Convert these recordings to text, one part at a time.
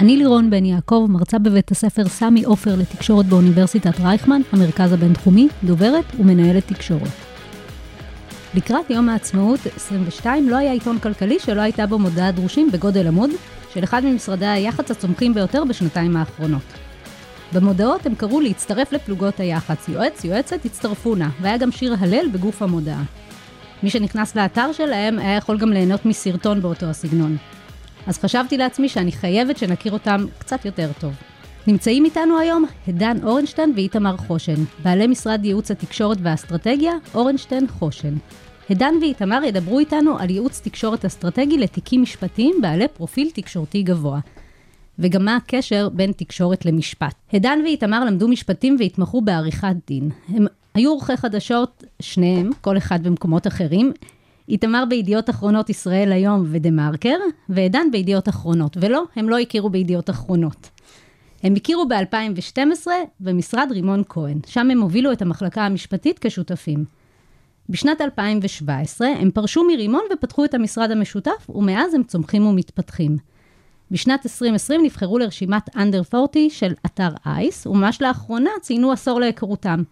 אני לירון בן יעקב, מרצה בבית הספר סמי עופר לתקשורת באוניברסיטת רייכמן, המרכז הבינתחומי, דוברת ומנהלת תקשורת. לקראת יום העצמאות 22 לא היה עיתון כלכלי שלא הייתה בו מודעת דרושים בגודל עמוד, של אחד ממשרדי היח"צ הצומחים ביותר בשנתיים האחרונות. במודעות הם קראו להצטרף לפלוגות היח"צ, יועץ, יועצת, הצטרפו נא, והיה גם שיר הלל בגוף המודעה. מי שנכנס לאתר שלהם היה יכול גם ליהנות מסרטון באותו הסגנון. אז חשבתי לעצמי שאני חייבת שנכיר אותם קצת יותר טוב. נמצאים איתנו היום הדן אורנשטיין ואיתמר חושן, בעלי משרד ייעוץ התקשורת והאסטרטגיה, אורנשטיין חושן. הדן ואיתמר ידברו איתנו על ייעוץ תקשורת אסטרטגי לתיקים משפטיים בעלי פרופיל תקשורתי גבוה. וגם מה הקשר בין תקשורת למשפט. הדן ואיתמר למדו משפטים והתמחו בעריכת דין. הם היו עורכי חדשות, שניהם, כל אחד במקומות אחרים. איתמר בידיעות אחרונות ישראל היום ודה מרקר, ועדן בידיעות אחרונות, ולא, הם לא הכירו בידיעות אחרונות. הם הכירו ב-2012 במשרד רימון כהן, שם הם הובילו את המחלקה המשפטית כשותפים. בשנת 2017 הם פרשו מרימון ופתחו את המשרד המשותף, ומאז הם צומחים ומתפתחים. בשנת 2020 נבחרו לרשימת Under 40 של אתר אייס, וממש לאחרונה ציינו עשור להיכרותם.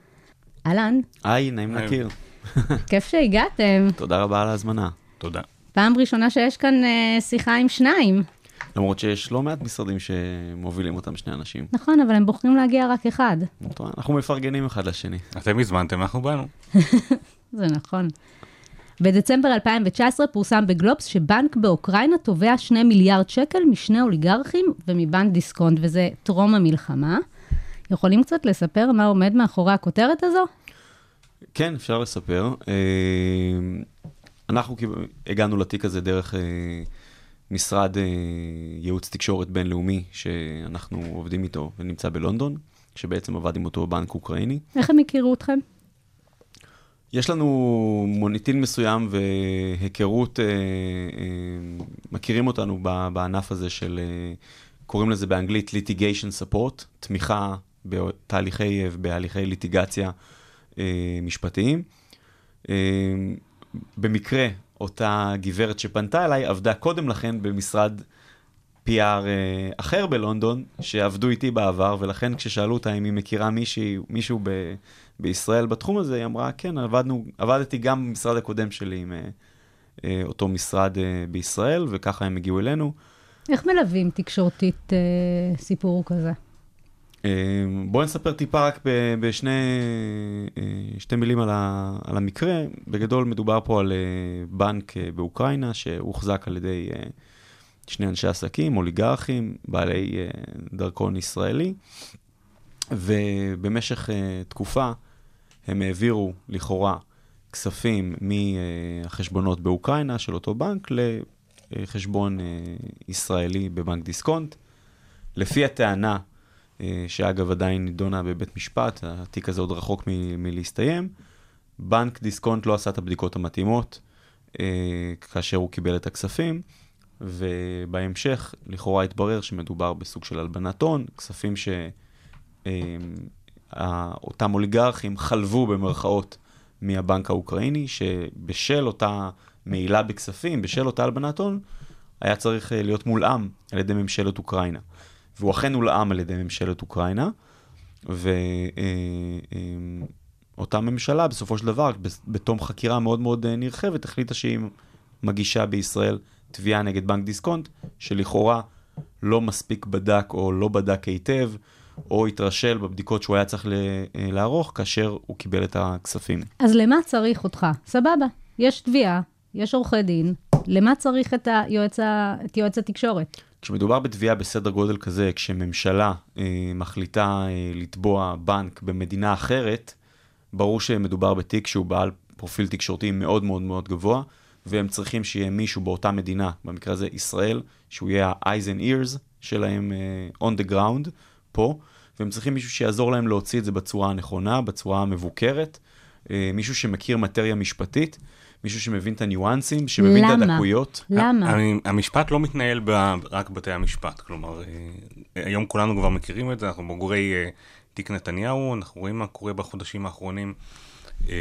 אהלן, היי, נעים להכיר. כיף שהגעתם. תודה רבה על ההזמנה. תודה. פעם ראשונה שיש כאן אה, שיחה עם שניים. למרות שיש לא מעט משרדים שמובילים אותם שני אנשים. נכון, אבל הם בוחרים להגיע רק אחד. אנחנו מפרגנים אחד לשני. אתם הזמנתם, אנחנו באנו. זה נכון. בדצמבר 2019 פורסם בגלובס שבנק באוקראינה תובע 2 מיליארד שקל משני אוליגרכים ומבנק דיסקונט, וזה טרום המלחמה. יכולים קצת לספר מה עומד מאחורי הכותרת הזו? כן, אפשר לספר. אה, אנחנו הגענו לתיק הזה דרך אה, משרד אה, ייעוץ תקשורת בינלאומי, שאנחנו עובדים איתו ונמצא בלונדון, שבעצם עבד עם אותו בנק אוקראיני. איך הם הכירו אתכם? יש לנו מוניטין מסוים והיכרות, מכירים אותנו בענף הזה של, קוראים לזה באנגלית litigation support, תמיכה בתהליכי, בהליכי ליטיגציה משפטיים. אה, במקרה, אותה גברת שפנתה אליי עבדה קודם לכן במשרד PR אה, אחר בלונדון, שעבדו איתי בעבר, ולכן כששאלו אותה אם היא מכירה מישהי, מישהו ב, בישראל בתחום הזה, היא אמרה, כן, עבדנו, עבדתי גם במשרד הקודם שלי עם אה, אה, אותו משרד אה, בישראל, וככה הם הגיעו אלינו. איך מלווים תקשורתית אה, סיפור כזה? אה, בואו נספר טיפה רק ב- בשני אה, מילים על, ה, על המקרה. בגדול מדובר פה על אה, בנק באוקראינה שהוחזק על ידי שני אנשי עסקים, אוליגרכים, בעלי דרכון ישראלי, ובמשך תקופה הם העבירו לכאורה כספים מהחשבונות באוקראינה של אותו בנק לחשבון ישראלי בבנק דיסקונט. לפי הטענה, שאגב עדיין נידונה בבית משפט, התיק הזה עוד רחוק מ- מלהסתיים, בנק דיסקונט לא עשה את הבדיקות המתאימות אה, כאשר הוא קיבל את הכספים, ובהמשך לכאורה התברר שמדובר בסוג של הלבנת הון, כספים שאותם אוליגרכים חלבו במרכאות מהבנק האוקראיני, שבשל אותה מעילה בכספים, בשל אותה הלבנת הון, היה צריך אה, להיות מולאם על ידי ממשלת אוקראינה. והוא אכן הולאם על ידי ממשלת אוקראינה, ואותה ממשלה בסופו של דבר, בתום חקירה מאוד מאוד אה, נרחבת, החליטה שהיא מגישה בישראל תביעה נגד בנק דיסקונט, שלכאורה לא מספיק בדק או לא בדק היטב, או התרשל בבדיקות שהוא היה צריך אה, לערוך כאשר הוא קיבל את הכספים. אז למה צריך אותך? סבבה, יש תביעה, יש עורכי דין, למה צריך את, היועץ. את יועץ התקשורת? כשמדובר בתביעה בסדר גודל כזה, כשממשלה אה, מחליטה אה, לתבוע בנק במדינה אחרת, ברור שמדובר בתיק שהוא בעל פרופיל תקשורתי מאוד מאוד מאוד גבוה, והם צריכים שיהיה מישהו באותה מדינה, במקרה הזה ישראל, שהוא יהיה ה-eyes and ears שלהם uh, on the ground פה, והם צריכים מישהו שיעזור להם להוציא את זה בצורה הנכונה, בצורה המבוקרת, uh, מישהו שמכיר מטריה משפטית, מישהו שמבין את הניואנסים, שמבין את למה? הדקויות. למה? אני- המשפט לא מתנהל ב- רק בבתי המשפט, כלומר, אה, היום כולנו כבר מכירים את זה, אנחנו בוגרי אה, תיק נתניהו, אנחנו רואים מה קורה בחודשים האחרונים. אה,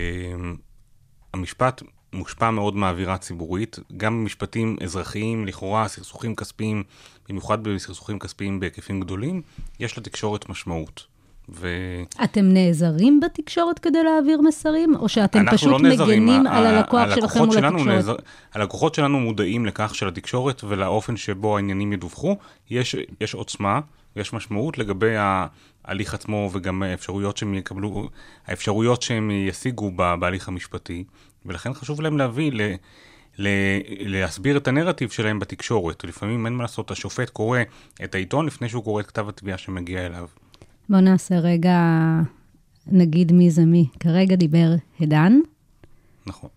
המשפט מושפע מאוד מהאווירה הציבורית, גם במשפטים אזרחיים, לכאורה סכסוכים כספיים, במיוחד בסכסוכים כספיים בהיקפים גדולים, יש לתקשורת משמעות. ו... אתם נעזרים בתקשורת כדי להעביר מסרים, או שאתם פשוט לא מגנים ה- על ה- הלקוח שלכם הלקוחות מול שלנו התקשורת? נעזר- הלקוחות שלנו מודעים לכך שלתקשורת ולאופן שבו העניינים ידווחו, יש, יש עוצמה, יש משמעות לגבי ההליך עצמו וגם האפשרויות שהם יקבלו, האפשרויות שהם ישיגו בהליך המשפטי, ולכן חשוב להם להביא, ל, להסביר את הנרטיב שלהם בתקשורת. לפעמים אין מה לעשות, השופט קורא את העיתון לפני שהוא קורא את כתב התביעה שמגיע אליו. בואו נעשה רגע, נגיד מי זה מי. כרגע דיבר הדן, נכון.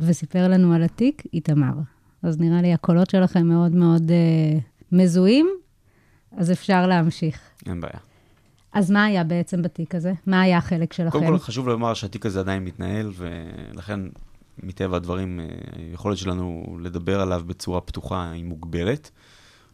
וסיפר לנו על התיק איתמר. אז נראה לי הקולות שלכם מאוד מאוד אה, מזוהים, אז אפשר להמשיך. אין בעיה. אז מה היה בעצם בתיק הזה? מה היה החלק שלכם? קודם כל חשוב לומר שהתיק הזה עדיין מתנהל, ולכן מטבע הדברים, אה, היכולת שלנו לדבר עליו בצורה פתוחה היא מוגבלת.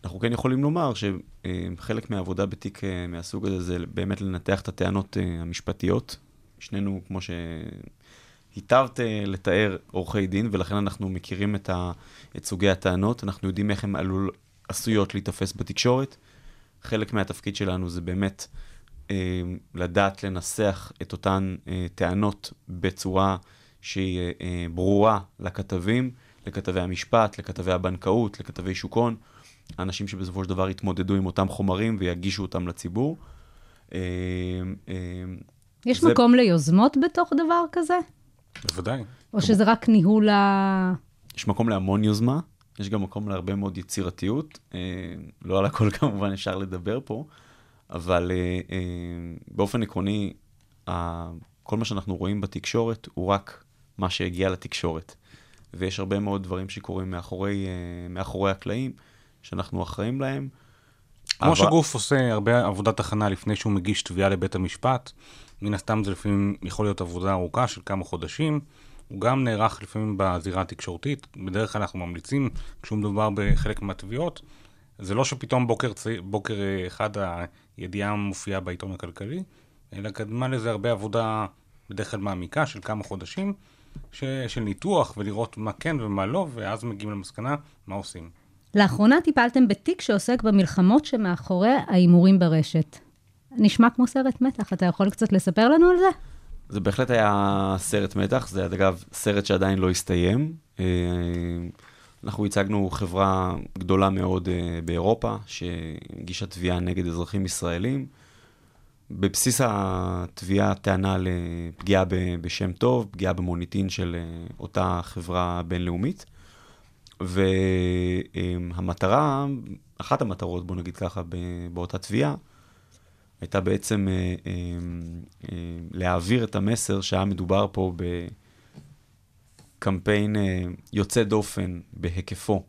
אנחנו כן יכולים לומר שחלק מהעבודה בתיק אה, מהסוג הזה זה באמת לנתח את הטענות אה, המשפטיות. שנינו, כמו שהיטבת אה, לתאר, עורכי דין, ולכן אנחנו מכירים את, ה, את סוגי הטענות, אנחנו יודעים איך הן עלול, עשויות להיתפס בתקשורת. חלק מהתפקיד שלנו זה באמת אה, לדעת לנסח את אותן אה, טענות בצורה שהיא אה, ברורה לכתבים, לכתבי המשפט, לכתבי הבנקאות, לכתבי שוק הון, האנשים שבסופו של דבר יתמודדו עם אותם חומרים ויגישו אותם לציבור. אה, אה, יש זה- מקום ליוזמות בתוך דבר כזה? בוודאי. או שזה רק ניהול ה... יש מקום להמון יוזמה, יש גם מקום להרבה מאוד יצירתיות. אה, לא על הכל כמובן אפשר לדבר פה, אבל אה, אה, באופן עקרוני, ה- כל מה שאנחנו רואים בתקשורת הוא רק מה שהגיע לתקשורת. ויש הרבה מאוד דברים שקורים מאחורי, מאחורי הקלעים, שאנחנו אחראים להם. כמו אבל- שגוף עושה הרבה עבודת הכנה לפני שהוא מגיש תביעה לבית המשפט, מן הסתם זה לפעמים יכול להיות עבודה ארוכה של כמה חודשים. הוא גם נערך לפעמים בזירה התקשורתית, בדרך כלל אנחנו ממליצים, כשמדובר בחלק מהתביעות, זה לא שפתאום בוקר, צי... בוקר אה, אחד הידיעה מופיעה בעיתון הכלכלי, אלא קדמה לזה הרבה עבודה בדרך כלל מעמיקה של כמה חודשים, ש... של ניתוח ולראות מה כן ומה לא, ואז מגיעים למסקנה מה עושים. לאחרונה טיפלתם בתיק שעוסק במלחמות שמאחורי ההימורים ברשת. נשמע כמו סרט מתח, אתה יכול קצת לספר לנו על זה? זה בהחלט היה סרט מתח, זה אגב סרט שעדיין לא הסתיים. אה, אנחנו הצגנו חברה גדולה מאוד אה, באירופה, שהגישה תביעה נגד אזרחים ישראלים. בבסיס התביעה טענה לפגיעה בשם טוב, פגיעה במוניטין של אה, אותה חברה בינלאומית. והמטרה, אחת המטרות, בוא נגיד ככה, באותה תביעה, הייתה בעצם אה, אה, אה, להעביר את המסר שהיה מדובר פה בקמפיין יוצא דופן בהיקפו,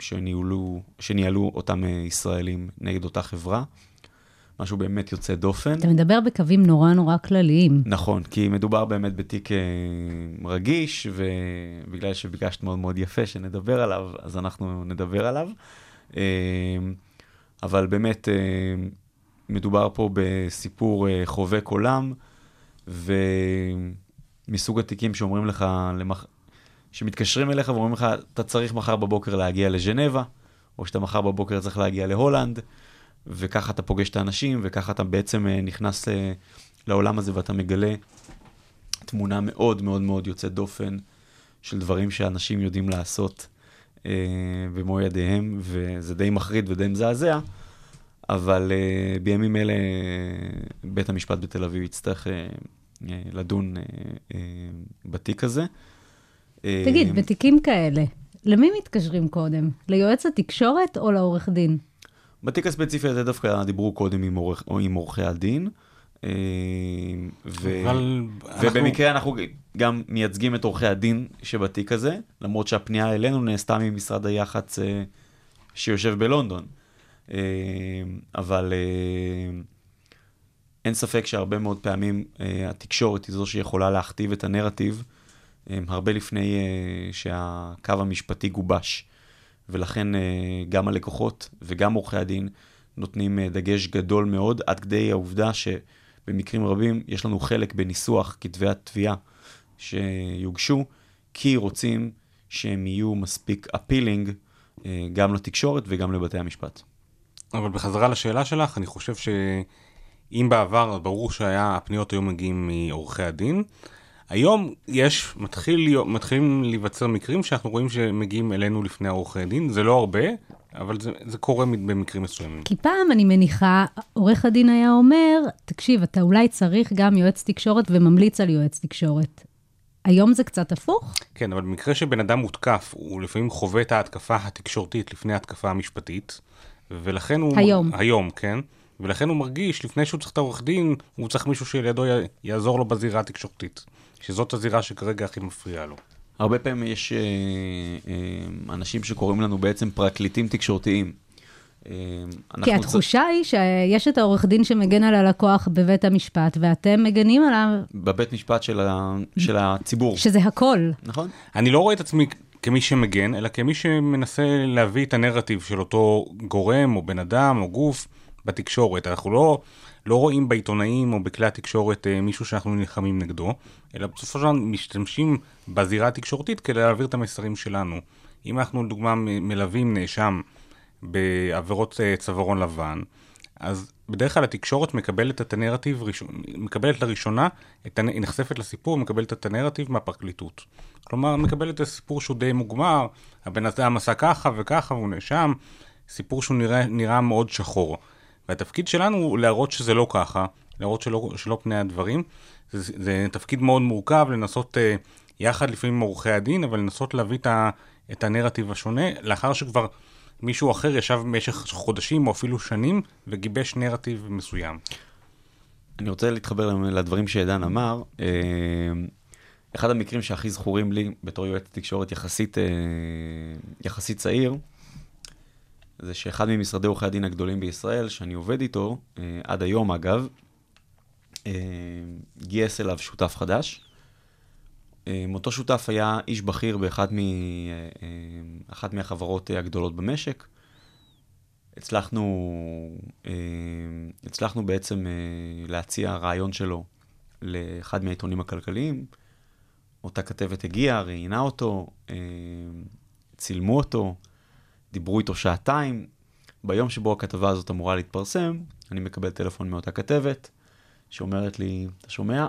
שניהלו, שניהלו אותם ישראלים נגד אותה חברה. משהו באמת יוצא דופן. אתה מדבר בקווים נורא נורא כלליים. נכון, כי מדובר באמת בתיק אה, רגיש, ובגלל שביקשת מאוד מאוד יפה שנדבר עליו, אז אנחנו נדבר עליו. אה, אבל באמת, אה, מדובר פה בסיפור חובק עולם, ומסוג התיקים שאומרים לך, למח... שמתקשרים אליך ואומרים לך, אתה צריך מחר בבוקר להגיע לז'נבה, או שאתה מחר בבוקר צריך להגיע להולנד, וככה אתה פוגש את האנשים, וככה אתה בעצם אה, נכנס אה, לעולם הזה ואתה מגלה תמונה מאוד מאוד מאוד יוצאת דופן של דברים שאנשים יודעים לעשות אה, במו ידיהם, וזה די מחריד ודי מזעזע, אבל בימים אלה בית המשפט בתל אביב יצטרך לדון בתיק הזה. תגיד, בתיקים כאלה, למי מתקשרים קודם? ליועץ התקשורת או לעורך דין? בתיק הספציפי הזה דווקא דיברו קודם עם, עורך, עם עורכי הדין. אה, ו... אבל אנחנו- ובמקרה אנחנו גם מייצגים את עורכי הדין שבתיק הזה, למרות שהפנייה אלינו נעשתה ממשרד היח"צ אה, שיושב בלונדון. אה, אבל אין ספק שהרבה מאוד פעמים התקשורת היא זו שיכולה להכתיב את הנרטיב הרבה לפני שהקו המשפטי גובש. ולכן אה, גם הלקוחות וגם עורכי הדין נותנים אה, דגש גדול מאוד, עד כדי העובדה שבמקרים רבים יש לנו חלק בניסוח כתבי התביעה שיוגשו, כי רוצים שהם יהיו מספיק אפילינג גם לתקשורת וגם לבתי המשפט. אבל בחזרה לשאלה שלך, אני חושב שאם בעבר ברור שהיה, הפניות היו מגיעים מעורכי הדין, היום יש, מתחיל, מתחילים להיווצר מקרים שאנחנו רואים שמגיעים אלינו לפני העורכי דין, זה לא הרבה, אבל זה, זה קורה במקרים מסוימים. כי פעם, אני מניחה, עורך הדין היה אומר, תקשיב, אתה אולי צריך גם יועץ תקשורת וממליץ על יועץ תקשורת. היום זה קצת הפוך? כן, אבל במקרה שבן אדם מותקף, הוא לפעמים חווה את ההתקפה התקשורתית לפני ההתקפה המשפטית, ולכן הוא... היום. היום, כן. ולכן הוא מרגיש, לפני שהוא צריך את העורך דין, הוא צריך מישהו שלידו י- יעזור לו בזירה התקשורתית. שזאת הזירה שכרגע הכי מפריעה לו. הרבה פעמים יש אה, אה, אנשים שקוראים לנו בעצם פרקליטים תקשורתיים. אה, כי התחושה היא שיש את העורך דין שמגן על הלקוח בבית המשפט, ואתם מגנים עליו בבית משפט של, ה, של הציבור, שזה הכל. נכון? אני לא רואה את עצמי כמי שמגן, אלא כמי שמנסה להביא את הנרטיב של אותו גורם, או בן אדם, או גוף, בתקשורת. אנחנו לא, לא רואים בעיתונאים או בכלי התקשורת אה, מישהו שאנחנו נלחמים נגדו, אלא בסופו של דבר משתמשים בזירה התקשורתית כדי להעביר את המסרים שלנו. אם אנחנו לדוגמה מלווים נאשם בעבירות אה, צווארון לבן, אז בדרך כלל התקשורת מקבלת את הנרטיב, מקבלת לראשונה, היא נחשפת לסיפור ומקבלת את הנרטיב מהפרקליטות. כלומר, מקבלת את הסיפור שהוא די מוגמר, הבן אדם עשה ככה וככה והוא נאשם, סיפור שהוא נראה, נראה מאוד שחור. והתפקיד שלנו הוא להראות שזה לא ככה, להראות שלא, שלא פני הדברים. זה, זה תפקיד מאוד מורכב לנסות אה, יחד לפעמים עם עורכי הדין, אבל לנסות להביא את, ה, את הנרטיב השונה, לאחר שכבר מישהו אחר ישב במשך חודשים או אפילו שנים וגיבש נרטיב מסוים. אני רוצה להתחבר לדברים שעידן אמר. אה, אחד המקרים שהכי זכורים לי בתור יועץ תקשורת יחסית, אה, יחסית צעיר, זה שאחד ממשרדי עורכי הדין הגדולים בישראל, שאני עובד איתו, אה, עד היום אגב, אה, גייס אליו שותף חדש. אה, אותו שותף היה איש בכיר באחת מ, אחת מהחברות הגדולות במשק. הצלחנו, הצלחנו בעצם להציע רעיון שלו לאחד מהעיתונים הכלכליים. אותה כתבת הגיעה, ראיינה אותו, צילמו אותו, דיברו איתו שעתיים. ביום שבו הכתבה הזאת אמורה להתפרסם, אני מקבל טלפון מאותה כתבת, שאומרת לי, אתה שומע?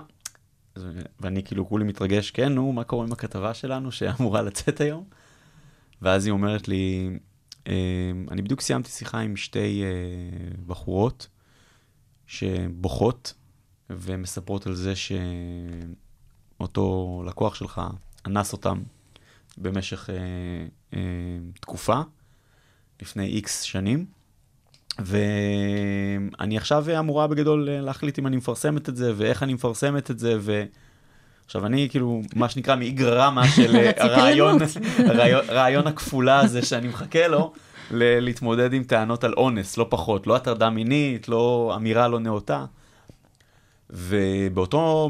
ואני כאילו כולי מתרגש, כן, נו, מה קורה עם הכתבה שלנו שאמורה לצאת היום? ואז היא אומרת לי, "אה, אני בדיוק סיימתי שיחה עם שתי אה, בחורות שבוכות ומספרות על זה שאותו לקוח שלך אנס אותם במשך אה, אה, תקופה, לפני איקס שנים, ואני עכשיו אמורה בגדול אה, להחליט אם אני מפרסמת את זה ואיך אני מפרסמת את זה, ו... עכשיו אני כאילו, מה שנקרא מאיגרא רמא של אה, הרעיון. הרעיון, רעיון הכפולה הזה שאני מחכה לו, ל- להתמודד עם טענות על אונס, לא פחות, לא הטרדה מינית, לא אמירה לא נאותה. ובאותו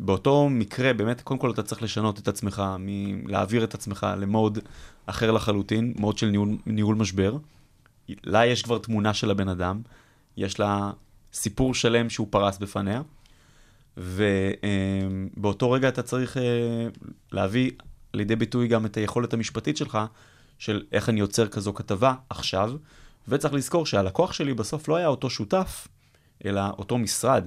באותו מקרה, באמת, קודם כל אתה צריך לשנות את עצמך, מ- להעביר את עצמך למוד אחר לחלוטין, מוד של ניהול, ניהול משבר. לה יש כבר תמונה של הבן אדם, יש לה סיפור שלם שהוא פרס בפניה, ובאותו רגע אתה צריך אה, להביא לידי ביטוי גם את היכולת המשפטית שלך, של איך אני יוצר כזו כתבה עכשיו, וצריך לזכור שהלקוח שלי בסוף לא היה אותו שותף, אלא אותו משרד.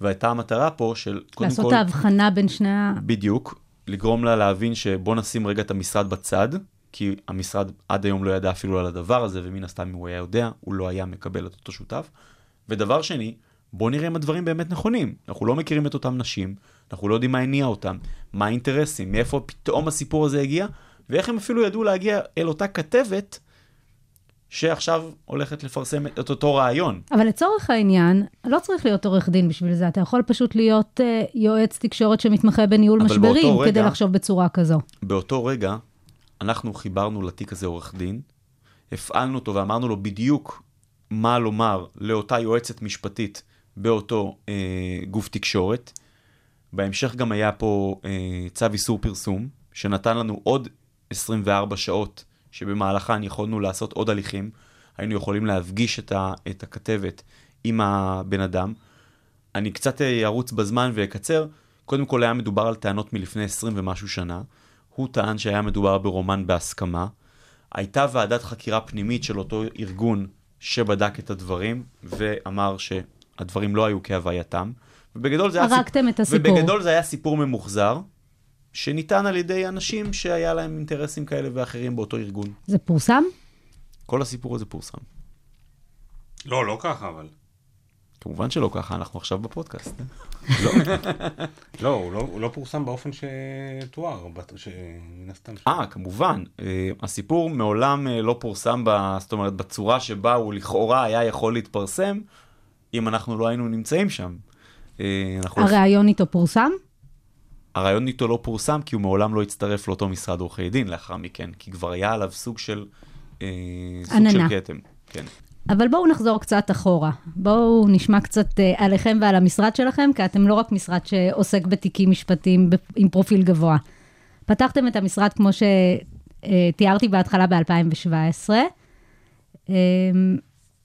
והייתה המטרה פה של, קודם לעשות כל, את ההבחנה בין שני ה... בדיוק, לגרום לה להבין שבוא נשים רגע את המשרד בצד, כי המשרד עד היום לא ידע אפילו על הדבר הזה, ומן הסתם אם הוא היה יודע, הוא לא היה מקבל את אותו שותף. ודבר שני, בוא נראה אם הדברים באמת נכונים. אנחנו לא מכירים את אותם נשים, אנחנו לא יודעים מה הניע אותם, מה האינטרסים, מאיפה פתאום הסיפור הזה הגיע, ואיך הם אפילו ידעו להגיע אל אותה כתבת שעכשיו הולכת לפרסם את אותו רעיון. אבל לצורך העניין, לא צריך להיות עורך דין בשביל זה, אתה יכול פשוט להיות uh, יועץ תקשורת שמתמחה בניהול משברים, כדי רגע- לחשוב בצורה כזו. באותו רגע, אנחנו חיברנו לתיק הזה עורך דין, הפעלנו אותו ואמרנו לו בדיוק מה לומר לאותה יועצת משפטית באותו אה, גוף תקשורת. בהמשך גם היה פה אה, צו איסור פרסום, שנתן לנו עוד 24 שעות שבמהלכן יכולנו לעשות עוד הליכים. היינו יכולים להפגיש את, ה, את הכתבת עם הבן אדם. אני קצת אה, ארוץ בזמן ואקצר. קודם כל היה מדובר על טענות מלפני 20 ומשהו שנה. הוא טען שהיה מדובר ברומן בהסכמה. הייתה ועדת חקירה פנימית של אותו ארגון שבדק את הדברים ואמר שהדברים לא היו כהווייתם. ובגדול זה היה... הרגתם את הסיפור. ובגדול זה היה סיפור ממוחזר, שניתן על ידי אנשים שהיה להם אינטרסים כאלה ואחרים באותו ארגון. זה פורסם? כל הסיפור הזה פורסם. לא, לא ככה, אבל. כמובן שלא ככה, אנחנו עכשיו בפודקאסט. לא, הוא לא, הוא לא פורסם באופן שתואר, שמן הסתם... אה, כמובן. אה, הסיפור מעולם אה, לא פורסם, ב, זאת אומרת, בצורה שבה הוא לכאורה היה יכול להתפרסם, אם אנחנו לא היינו נמצאים שם. אה. הריאיון איתו פורסם? הרעיון איתו לא פורסם כי הוא מעולם לא הצטרף לאותו משרד עורכי דין לאחר מכן, כי כבר היה עליו סוג של... אה, סוג עננה. של כתם. כן. אבל בואו נחזור קצת אחורה. בואו נשמע קצת אה, עליכם ועל המשרד שלכם, כי אתם לא רק משרד שעוסק בתיקים משפטיים עם פרופיל גבוה. פתחתם את המשרד, כמו שתיארתי בהתחלה, ב-2017,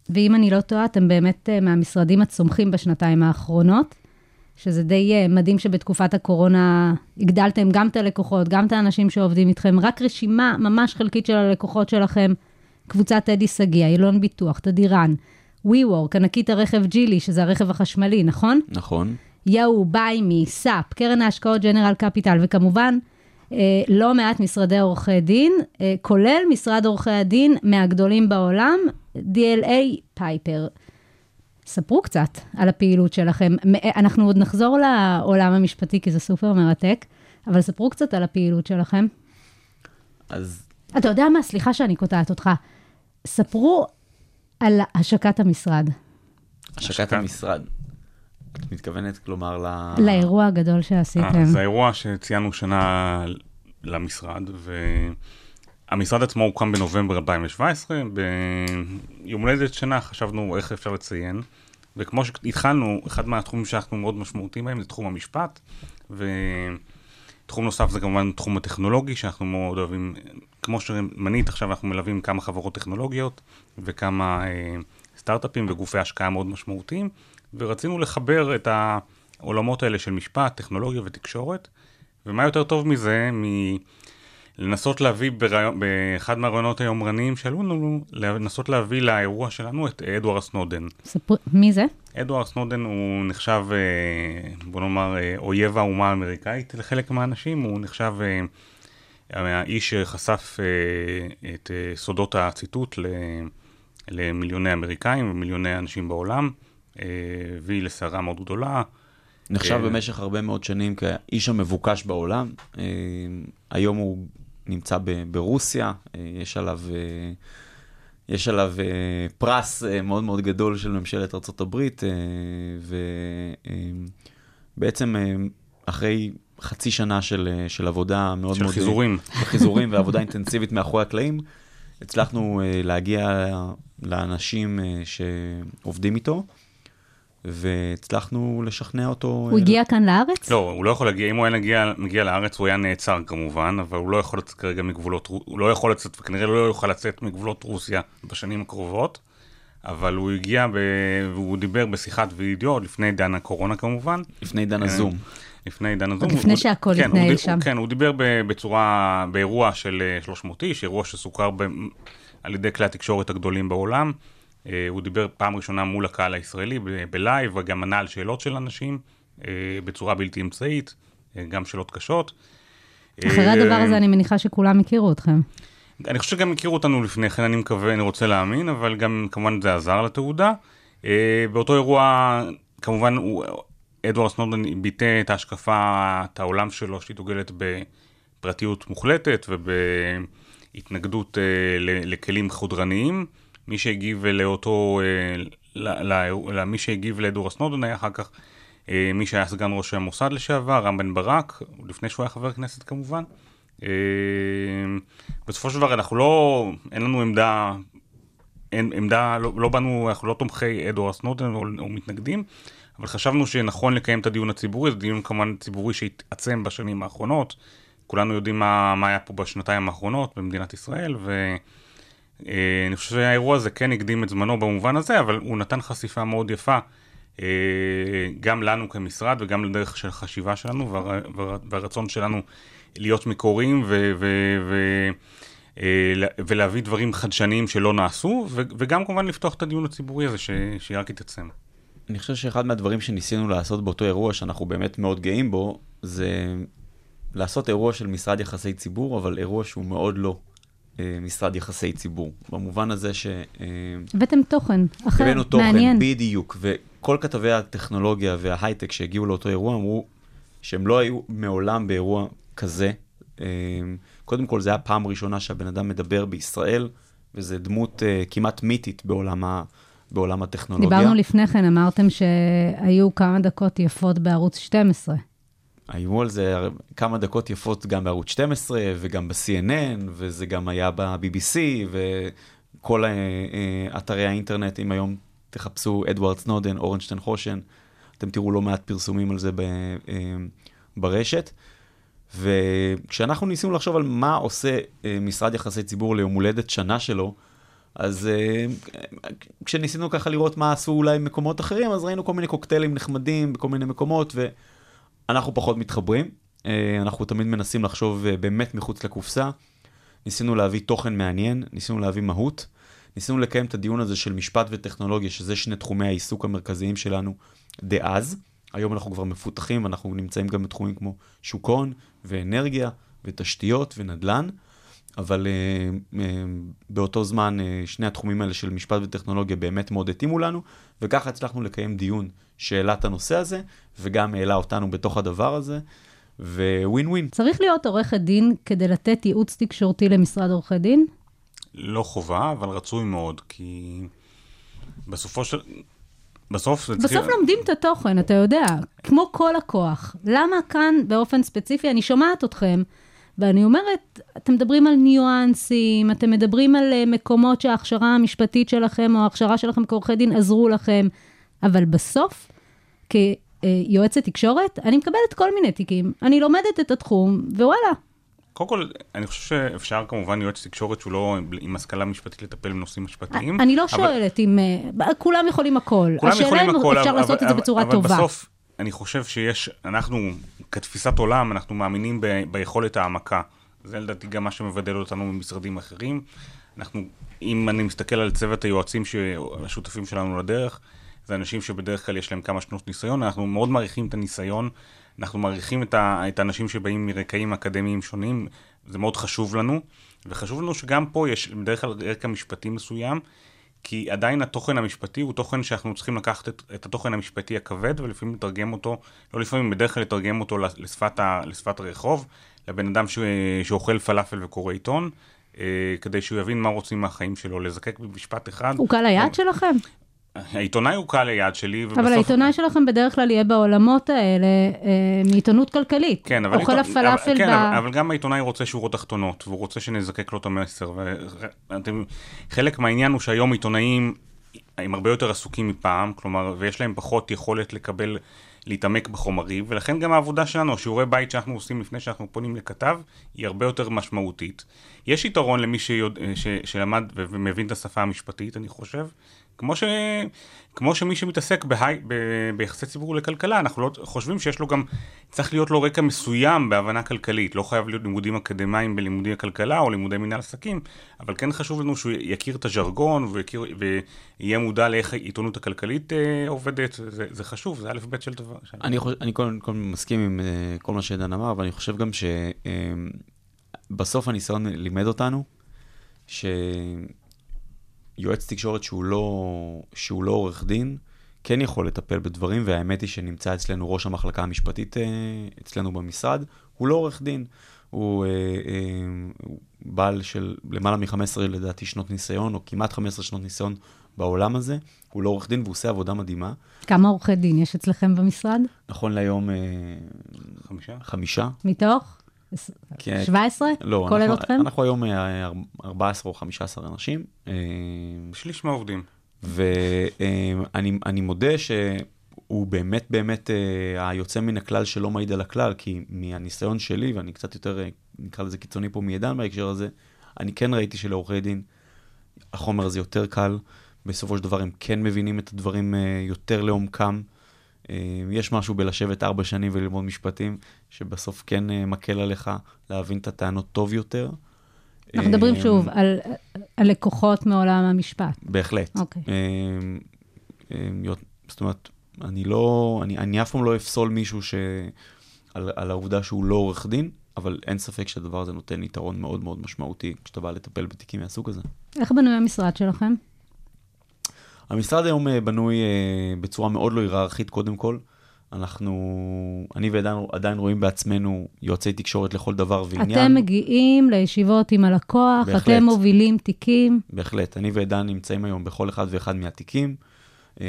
ואם אני לא טועה, אתם באמת אה, מהמשרדים הצומחים בשנתיים האחרונות, שזה די אה, מדהים שבתקופת הקורונה הגדלתם גם את הלקוחות, גם את האנשים שעובדים איתכם, רק רשימה ממש חלקית של הלקוחות שלכם, קבוצת טדי שגיא, אילון ביטוח, תדיראן, WeWork, ענקית הרכב ג'ילי, שזה הרכב החשמלי, נכון? נכון. יאו, ביימי, SAP, קרן ההשקעות ג'נרל קפיטל, וכמובן, אה, לא מעט משרדי עורכי דין, אה, כולל משרד עורכי הדין מהגדולים בעולם, DLA פייפר. ספרו קצת על הפעילות שלכם. אה, אנחנו עוד נחזור לעולם המשפטי, כי זה סופר מרתק, אבל ספרו קצת על הפעילות שלכם. אז אתה יודע מה? סליחה שאני קוטעת אותך. ספרו על השקת המשרד, השקת המשרד. את מתכוונת, כלומר, ל... לאירוע הגדול אה, שעשיתם. זה האירוע שציינו שנה למשרד, והמשרד עצמו הוקם בנובמבר 2017, ביום הולדת שנה חשבנו איך אפשר לציין, וכמו שהתחלנו, אחד מהתחומים שאנחנו מאוד משמעותיים בהם זה תחום המשפט, ותחום נוסף זה כמובן תחום הטכנולוגי, שאנחנו מאוד אוהבים, כמו שמנית עכשיו אנחנו מלווים כמה חברות טכנולוגיות וכמה אה, סטארט-אפים וגופי השקעה מאוד משמעותיים, ורצינו לחבר את העולמות האלה של משפט, טכנולוגיה ותקשורת, ומה יותר טוב מזה, מלנסות להביא ברעיון, באחד מהרעיונות היומרניים שעלו לנו, לנסות להביא לאירוע שלנו את אדוארד סנודן. ספרו, מי זה? אדוארד סנודן הוא נחשב, אה, בוא נאמר, אה, אויב האומה האמריקאית לחלק מהאנשים, הוא נחשב אה, האיש שחשף אה, את אה, סודות הציטוט למיליוני אמריקאים ומיליוני אנשים בעולם, אה, הביא לסערה מאוד גדולה. נחשב. במשך הרבה מאוד שנים כאיש המבוקש בעולם. אה, היום הוא נמצא ברוסיה, אה, יש עליו, אה, יש עליו אה, פרס אה, מאוד מאוד גדול של ממשלת ארה"ב, ובעצם אחרי חצי שנה של, אה, של עבודה מאוד של מאוד... חיזורים. של חיזורים ועבודה אינטנסיבית מאחורי הקלעים, הצלחנו אה, להגיע לאנשים אה, שעובדים איתו. והצלחנו לשכנע אותו. הוא הגיע כאן לארץ? לא, הוא לא יכול להגיע, אם הוא היה מגיע, מגיע לארץ הוא היה נעצר כמובן, אבל הוא לא יכול לצאת כרגע מגבולות, הוא לא יכול לצאת, וכנראה לא יוכל לצאת מגבולות רוסיה בשנים הקרובות, אבל הוא הגיע ב, והוא דיבר בשיחת וידאו עוד לפני עידן הקורונה כמובן. לפני עידן. הזום. לפני עידן הזום. עוד לפני שהכל כן, התנהל הוא שם. הוא- כן, הוא דיבר בצורה, באירוע של אה, 300 איש, אירוע שסוכר ב- על ידי כלי התקשורת הגדולים בעולם. אה, הוא דיבר פעם ראשונה מול הקהל הישראלי ב live, וגם ענה על שאלות של אנשים אה, בצורה בלתי אמצעית, אה, גם שאלות קשות. אחרי אה, הדבר הזה אני מניחה שכולם הכירו אתכם. אני חושב שגם הכירו אותנו לפני כן, אני מקווה, אני רוצה להאמין, אבל גם כמובן זה עזר לתהודה. אה, באותו אירוע, כמובן, הוא, אדוארד סנודן ביטא את ההשקפה, את העולם שלו, שהיא דוגלת בפרטיות מוחלטת ובהתנגדות אה, ל- לכלים חודרניים. מי שהגיב לאותו, אה, ל- ל- ל- מי שהגיב לאדוארד סנודן היה אחר כך אה, מי שהיה סגן ראש המוסד לשעבר, רם בן ברק, לפני שהוא היה חבר כנסת כמובן. אה, בסופו של דבר אנחנו לא, אין לנו עמדה, אין עמדה, לא, לא באנו, אנחנו לא תומכי אדוארד סנודן או, או מתנגדים, אבל חשבנו שנכון לקיים את הדיון הציבורי, זה דיון כמובן ציבורי שהתעצם בשנים האחרונות. כולנו יודעים מה, מה היה פה בשנתיים האחרונות במדינת ישראל, ואני חושב שהאירוע הזה כן הקדים את זמנו במובן הזה, אבל הוא נתן חשיפה מאוד יפה, אה, גם לנו כמשרד וגם לדרך של החשיבה שלנו וה, וה, והרצון שלנו להיות מקוריים ו, ו, ו, אה, ולהביא דברים חדשניים שלא נעשו, וגם כמובן לפתוח את הדיון הציבורי הזה ש, שרק יתעצם. אני חושב שאחד מהדברים שניסינו לעשות באותו אירוע, שאנחנו באמת מאוד גאים בו, זה לעשות אירוע של משרד יחסי ציבור, אבל אירוע שהוא מאוד לא אה, משרד יחסי ציבור. במובן הזה ש... אה, הבאתם תוכן אחר, הבאנו תוכן, מעניין. בדיוק, וכל כתבי הטכנולוגיה וההייטק שהגיעו לאותו אירוע אמרו שהם לא היו מעולם באירוע כזה. אה, קודם כל, זו הייתה פעם ראשונה שהבן אדם מדבר בישראל, וזו דמות אה, כמעט מיתית בעולם, ה, בעולם הטכנולוגיה. דיברנו לפני כן, אמרתם שהיו כמה דקות יפות בערוץ 12. היו על זה כמה דקות יפות גם בערוץ 12 וגם ב-CNN, וזה גם היה ב-BBC, וכל אה, אה, אתרי האינטרנט, אם היום תחפשו אדוארד סנודן, אורנשטיין חושן, אתם תראו לא מעט פרסומים על זה ב, אה, ברשת. וכשאנחנו ניסינו לחשוב על מה עושה משרד יחסי ציבור ליום הולדת שנה שלו, אז אה, כשניסינו ככה לראות מה עשו אולי מקומות אחרים, אז ראינו כל מיני קוקטיילים נחמדים בכל מיני מקומות, ואנחנו פחות מתחברים. אה, אנחנו תמיד מנסים לחשוב אה, באמת מחוץ לקופסה. ניסינו להביא תוכן מעניין, ניסינו להביא מהות, ניסינו לקיים את הדיון הזה של משפט וטכנולוגיה, שזה שני תחומי העיסוק המרכזיים שלנו דאז. היום אנחנו כבר מפותחים, אנחנו נמצאים גם בתחומים כמו שוק הון ואנרגיה ותשתיות ונדל"ן, אבל uh, uh, באותו זמן uh, שני התחומים האלה של משפט וטכנולוגיה באמת מאוד התאימו לנו, וככה הצלחנו לקיים דיון שהעלה את הנושא הזה, וגם העלה אותנו בתוך הדבר הזה, וווין ווין. צריך להיות עורכת דין כדי לתת ייעוץ תקשורתי למשרד עורכי דין? לא חובה, אבל רצוי מאוד, כי בסופו של... בסוף זה בסוף לומדים את התוכן, אתה יודע, כמו כל לקוח. למה כאן באופן ספציפי, אני שומעת אתכם, ואני אומרת, אתם מדברים על ניואנסים, אתם מדברים על אה, מקומות שההכשרה המשפטית שלכם, או ההכשרה שלכם כעורכי דין עזרו לכם, אבל בסוף, כיועצת תקשורת, אני מקבלת כל מיני תיקים, אני לומדת את התחום, ווואלה, קודם כל, אני חושב שאפשר כמובן יועץ תקשורת שהוא לא עם השכלה משפטית לטפל בנושאים משפטיים. אני לא אבל- שואלת אם... אה, כולם יכולים הכל. כולם השאלה יכולים אם הכל, אפשר אבל- לעשות את זה אבל- בצורה אבל טובה. בסוף, אני חושב שיש, אנחנו, כתפיסת עולם, אנחנו מאמינים ב, ביכולת העמקה. זה לדעתי גם מה שמבדל אותנו ממשרדים אחרים. אנחנו, אם אני מסתכל על צוות היועצים השותפים שלנו לדרך, זה אנשים שבדרך כלל יש להם כמה שנות ניסיון, אנחנו מאוד מעריכים את הניסיון, אנחנו מעריכים את, ה, את האנשים שבאים מרקעים אקדמיים שונים, זה מאוד חשוב לנו, וחשוב לנו שגם פה יש בדרך כלל רקע משפטי מסוים, כי עדיין התוכן המשפטי הוא תוכן שאנחנו צריכים לקחת את, את התוכן המשפטי הכבד ולפעמים לתרגם אותו, לא לפעמים, בדרך כלל לתרגם אותו לשפת, ה, לשפת הרחוב, לבן אדם ש, שאוכל פלאפל וקורא עיתון, אה, כדי שהוא יבין מה רוצים מהחיים שלו, לזקק במשפט אחד. הוא קהל היעד שלכם? העיתונאי הוא קהל היעד שלי, ובסוף... אבל העיתונאי שלכם בדרך כלל יהיה בעולמות האלה אה, מעיתונות כלכלית. כן, אבל, אוכל עיתון- הפלאפל אבל, כן, ב... אבל, אבל גם העיתונאי רוצה שורות תחתונות, והוא רוצה שנזקק לו את המסר. ואתם, חלק מהעניין הוא שהיום עיתונאים הם הרבה יותר עסוקים מפעם, כלומר, ויש להם פחות יכולת לקבל, להתעמק בחומרים, ולכן גם העבודה שלנו, השיעורי בית שאנחנו עושים לפני שאנחנו פונים לכתב, היא הרבה יותר משמעותית. יש יתרון למי שיוד, ש, שלמד ומבין את השפה המשפטית, אני חושב. כמו, ש, כמו שמי שמתעסק בהי, ב, ביחסי ציבור לכלכלה, אנחנו לא חושבים שיש לו גם, צריך להיות לו רקע מסוים בהבנה כלכלית, לא חייב להיות לימודים אקדמיים בלימודי הכלכלה או לימודי מנהל עסקים, אבל כן חשוב לנו שהוא יכיר את הז'רגון ויכיר, ויהיה מודע לאיך העיתונות הכלכלית אה, עובדת, זה, זה חשוב, זה א' ב' של דבר. של... אני, חושב, אני קודם כל מסכים עם uh, כל מה שעידן אמר, ואני חושב גם שבסוף הניסיון לימד אותנו שיועץ תקשורת שהוא לא, שהוא לא עורך דין, כן יכול לטפל בדברים, והאמת היא שנמצא אצלנו ראש המחלקה המשפטית uh, אצלנו במשרד, הוא לא עורך דין. הוא, uh, uh, הוא בעל של למעלה מ-15 לדעתי שנות ניסיון, או כמעט 15 שנות ניסיון בעולם הזה. הוא לא עורך דין והוא עושה עבודה מדהימה. כמה עורכי דין יש אצלכם במשרד? נכון להיום אה, חמישה? חמישה, מתוך? כן. 17? לא, כולל אנחנו, אתכם? אנחנו היום אה, 14 או 15 אנשים. אה, שליש מהעובדים. ואני אני מודה שהוא באמת באמת אה, היוצא מן הכלל שלא מעיד על הכלל, כי מהניסיון שלי, ואני קצת יותר, אה, נקרא לזה קיצוני פה מעידן בהקשר הזה, אני כן ראיתי שלעורכי דין החומר הזה יותר קל, בסופו של דבר הם כן מבינים את הדברים אה, יותר לעומקם. אה, יש משהו בלשבת ארבע שנים וללמוד משפטים, שבסוף כן אה, מקל עליך להבין את הטענות טוב יותר. אנחנו מדברים אה, שוב על על לקוחות מעולם המשפט. בהחלט. אוקיי. זאת אומרת, אני לא, אני, אני אף פעם לא אפסול מישהו ש... על, על העובדה שהוא לא עורך דין, אבל אין ספק שהדבר הזה נותן יתרון מאוד מאוד משמעותי כשאתה בא לטפל בתיקים מהסוג הזה. איך בנוי המשרד שלכם? המשרד היום אה, בנוי אה, בצורה מאוד לא היררכית קודם כל. אנחנו, אני ועדיין עדיין רואים בעצמנו יועצי תקשורת לכל דבר ועניין. אתם מגיעים לישיבות עם הלקוח, בהחלט. אתם מובילים תיקים. בהחלט. אני ועידן נמצאים היום בכל אחד ואחד מהתיקים. אה,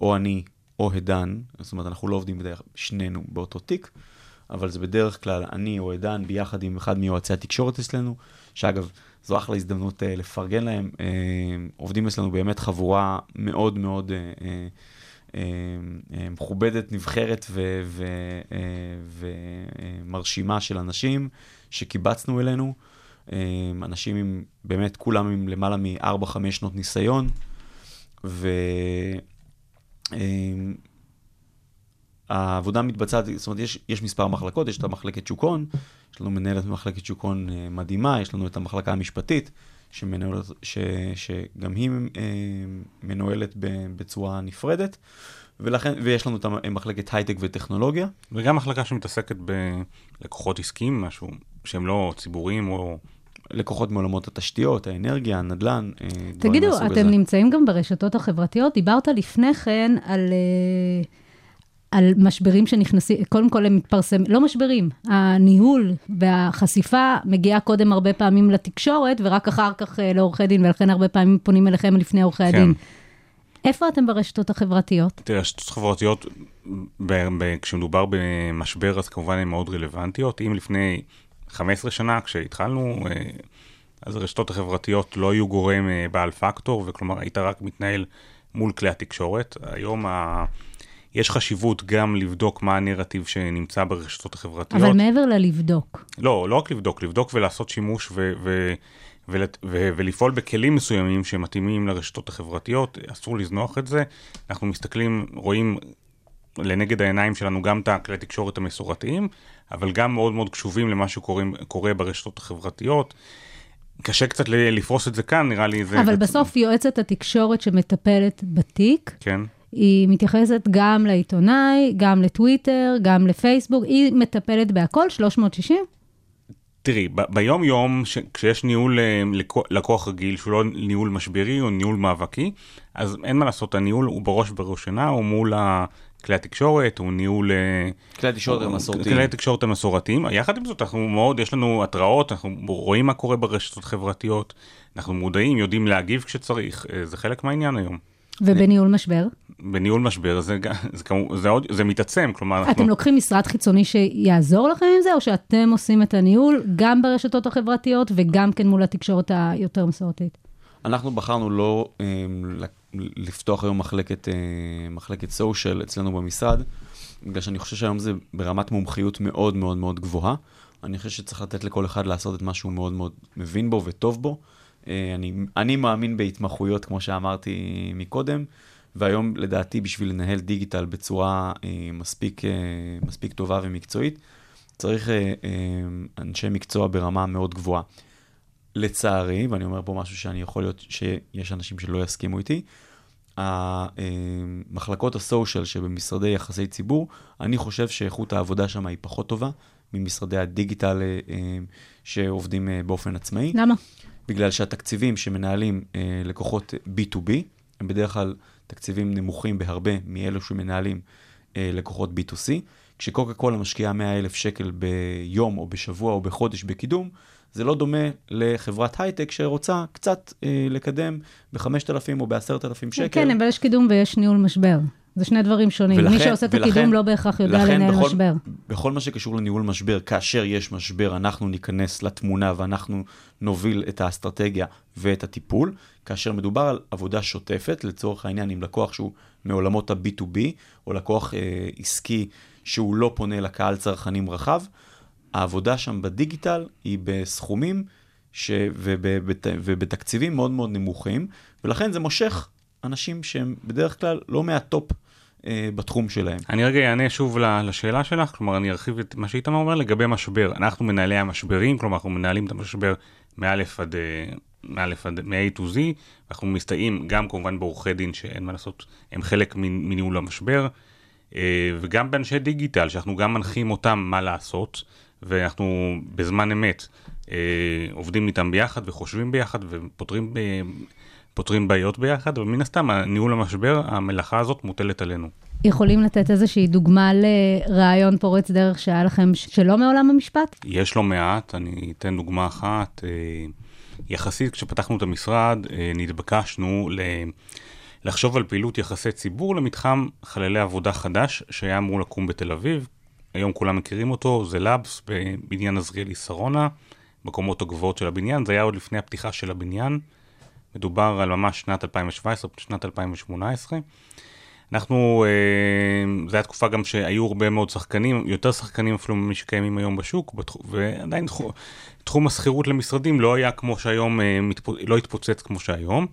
או אני או עידן, זאת אומרת, אנחנו לא עובדים בדרך שנינו באותו תיק, אבל זה בדרך כלל אני או עידן ביחד עם אחד מיועצי התקשורת אצלנו, שאגב, זו אחלה הזדמנות אה, לפרגן להם. אה, עובדים אצלנו באמת חבורה מאוד מאוד אה, מכובדת, נבחרת ומרשימה של אנשים שקיבצנו אלינו. אנשים עם, באמת כולם עם למעלה מ-4-5 שנות ניסיון, ו... העבודה מתבצעת, זאת אומרת, יש, יש מספר מחלקות, יש את המחלקת שוק הון, יש לנו מנהלת מחלקת שוק הון אה, מדהימה, יש לנו את המחלקה המשפטית, שמנהלת, ש, שגם היא אה, מנוהלת ב- בצורה נפרדת, ולכן, ויש לנו את המחלקת הייטק וטכנולוגיה. וגם מחלקה שמתעסקת בלקוחות עסקיים, משהו שהם לא ציבוריים או... לקוחות מעולמות התשתיות, האנרגיה, הנדל"ן, אה, דברים תגידו, מהסוג אתם הזה. נמצאים גם ברשתות החברתיות? דיברת לפני כן על, אה, על משברים שנכנסים, קודם כל הם מתפרסמים, לא משברים, הניהול והחשיפה מגיעה קודם הרבה פעמים לתקשורת, ורק אחר כך אה, לעורכי דין, ולכן הרבה פעמים פונים אליכם לפני עורכי כן. הדין. איפה אתם ברשתות החברתיות? תראה, רשתות חברתיות, כשמדובר במשבר, אז כמובן הן מאוד רלוונטיות. אם לפני 15 שנה, כשהתחלנו, אה, אז הרשתות החברתיות לא היו גורם אה, בעל פקטור, וכלומר, היית רק מתנהל מול כלי התקשורת. היום ה... יש חשיבות גם לבדוק מה הנרטיב שנמצא ברשתות החברתיות. אבל מעבר ללבדוק. לא, לא רק לבדוק, לבדוק ולעשות שימוש ו- ו- ול- ו- ולפעול בכלים מסוימים שמתאימים לרשתות החברתיות, אסור לזנוח את זה. אנחנו מסתכלים, רואים לנגד העיניים שלנו גם את הכלי התקשורת המסורתיים, אבל גם מאוד מאוד קשובים למה שקורה ברשתות החברתיות. קשה קצת לפרוס את זה כאן, נראה לי זה... אבל זה- בסוף יועצת התקשורת שמטפלת בתיק, כן. היא מתייחסת גם לעיתונאי, גם לטוויטר, גם לפייסבוק, היא מטפלת בהכל, 360? תראי, ב- ביום יום, ש- כשיש ניהול אה, לקו- לקוח רגיל, שהוא לא ניהול משברי או ניהול מאבקי, אז אין מה לעשות, הניהול הוא בראש ובראשונה, הוא מול ה- כלי התקשורת, הוא ניהול... אה, כלי התקשורת המסורתיים. כלי התקשורת המסורתיים. יחד עם זאת, אנחנו מאוד, יש לנו התראות, אנחנו רואים מה קורה ברשתות חברתיות, אנחנו מודעים, יודעים להגיב כשצריך, אה, זה חלק מהעניין היום. ובניהול משבר? בניהול משבר זה, זה, כמו- זה, עוד, זה מתעצם, כלומר, אנחנו... אתם לוקחים משרד חיצוני שיעזור לכם עם זה, או שאתם עושים את הניהול גם ברשתות החברתיות וגם כן מול התקשורת היותר מסורתית? אנחנו בחרנו לא אה, לפתוח היום מחלקת, אה, מחלקת סושיאל אצלנו במשרד, בגלל שאני חושב שהיום זה ברמת מומחיות מאוד מאוד מאוד גבוהה. אני חושב שצריך לתת לכל אחד לעשות את מה שהוא מאוד מאוד מבין בו וטוב בו. אה, אני, אני מאמין בהתמחויות, כמו שאמרתי מקודם, והיום לדעתי בשביל לנהל דיגיטל בצורה אה, מספיק, אה, מספיק טובה ומקצועית, צריך אנשי מקצוע ברמה מאוד גבוהה. לצערי, ואני אומר פה משהו שאני יכול להיות שיש אנשים שלא יסכימו איתי, המחלקות הסושיאל שבמשרדי יחסי ציבור, אני חושב שאיכות העבודה שם היא פחות טובה ממשרדי הדיגיטל שעובדים באופן עצמאי. למה? בגלל שהתקציבים שמנהלים אה, לקוחות B2B, הם בדרך כלל תקציבים נמוכים בהרבה מאלו שמנהלים אה, לקוחות B2C. כשקוקה קולה משקיעה 100 אלף שקל ביום או בשבוע או בחודש בקידום, זה לא דומה לחברת הייטק שרוצה קצת אה, לקדם ב-5,000 או ב-10,000 שקל. כן, אבל יש קידום ויש ניהול משבר. זה שני דברים שונים. מי ולכן- שעושה את ולכן- הקידום לא בהכרח יודע לנהל בכל- משבר. בכל מה שקשור לניהול משבר, כאשר יש משבר, אנחנו ניכנס לתמונה ואנחנו נוביל את האסטרטגיה ואת הטיפול. כאשר מדובר על עבודה שוטפת, לצורך העניין עם לקוח שהוא מעולמות ה-B2B, או לקוח אה, עסקי שהוא לא פונה לקהל צרכנים רחב, העבודה שם בדיגיטל היא בסכומים ש... ובבת... ובתקציבים מאוד מאוד נמוכים, ולכן זה מושך אנשים שהם בדרך כלל לא מהטופ אה, בתחום שלהם. אני רגע אענה שוב לשאלה שלך, כלומר אני ארחיב את מה שאיתמר אומר לגבי משבר. אנחנו מנהלי המשברים, כלומר אנחנו מנהלים את המשבר מא' עד, אה, מא' עד, מ-A to Z, אנחנו מסתייעים גם כמובן בעורכי דין שאין מה לעשות, הם חלק מניהול המשבר, אה, וגם באנשי דיגיטל, שאנחנו גם מנחים אותם מה לעשות, ואנחנו בזמן אמת אה, עובדים איתם ביחד וחושבים ביחד ופותרים פותרים בעיות ביחד, ומן הסתם ניהול המשבר, המלאכה הזאת מוטלת עלינו. יכולים לתת איזושהי דוגמה לרעיון פורץ דרך שהיה לכם שלא מעולם המשפט? יש לא מעט, אני אתן דוגמה אחת. אה, יחסית כשפתחנו את המשרד, אה, נתבקשנו ל... לחשוב על פעילות יחסי ציבור למתחם חללי עבודה חדש שהיה אמור לקום בתל אביב. היום כולם מכירים אותו, זה לאבס בבניין עזריאלי שרונה, בקומות הגבוהות של הבניין, זה היה עוד לפני הפתיחה של הבניין. מדובר על ממש שנת 2017, שנת 2018. אנחנו, אה, זו הייתה תקופה גם שהיו הרבה מאוד שחקנים, יותר שחקנים אפילו ממי שקיימים היום בשוק, בתחו- ועדיין תחו- תחום השכירות למשרדים לא היה כמו שהיום, אה, לא התפוצץ כמו שהיום.